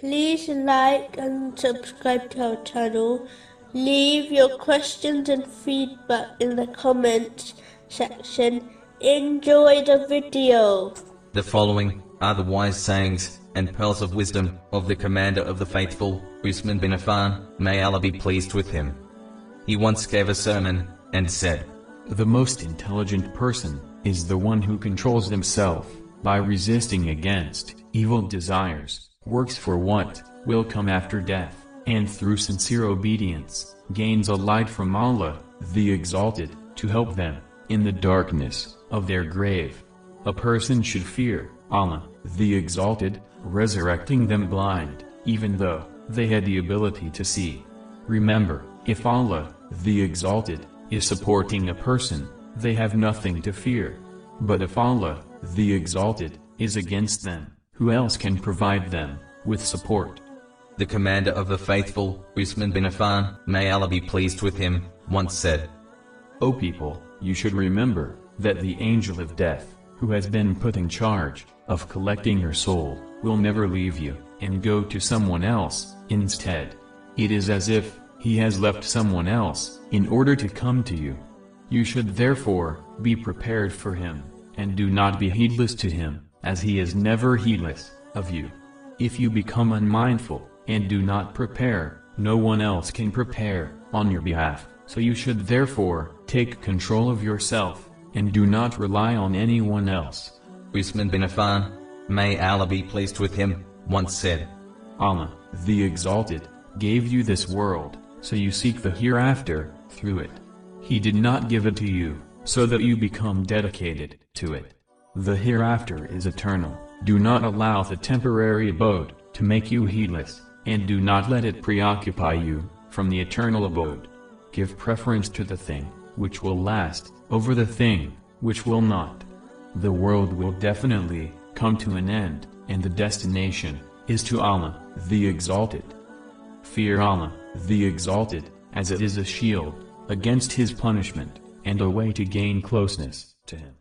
Please like and subscribe to our channel. Leave your questions and feedback in the comments section. Enjoy the video. The following are the wise sayings and pearls of wisdom of the commander of the faithful, Usman bin Affan, may Allah be pleased with him. He once gave a sermon and said, The most intelligent person is the one who controls himself by resisting against evil desires, works for what will come after death, and through sincere obedience gains a light from Allah, the Exalted, to help them in the darkness of their grave. A person should fear Allah, the Exalted, resurrecting them blind, even though they had the ability to see. Remember, if Allah, the Exalted, is supporting a person, they have nothing to fear. But if Allah, the Exalted, is against them, who else can provide them with support? The commander of the faithful, Usman bin Affan, may Allah be pleased with him, once said, O people, you should remember that the angel of death, who has been put in charge of collecting your soul, will never leave you and go to someone else instead. It is as if he has left someone else in order to come to you. You should therefore be prepared for him, and do not be heedless to him, as he is never heedless of you. If you become unmindful and do not prepare, no one else can prepare on your behalf. So you should therefore take control of yourself and do not rely on anyone else. Usman bin Affan, may Allah be pleased with him, once said, Allah, the Exalted, gave you this world, so you seek the hereafter through it. He did not give it to you, so that you become dedicated to it. The hereafter is eternal. Do not allow the temporary abode to make you heedless, and do not let it preoccupy you from the eternal abode. Give preference to the thing which will last over the thing which will not. The world will definitely come to an end, and the destination is to Allah, the Exalted. Fear Allah, the Exalted, as it is a shield against His punishment, and a way to gain closeness to Him.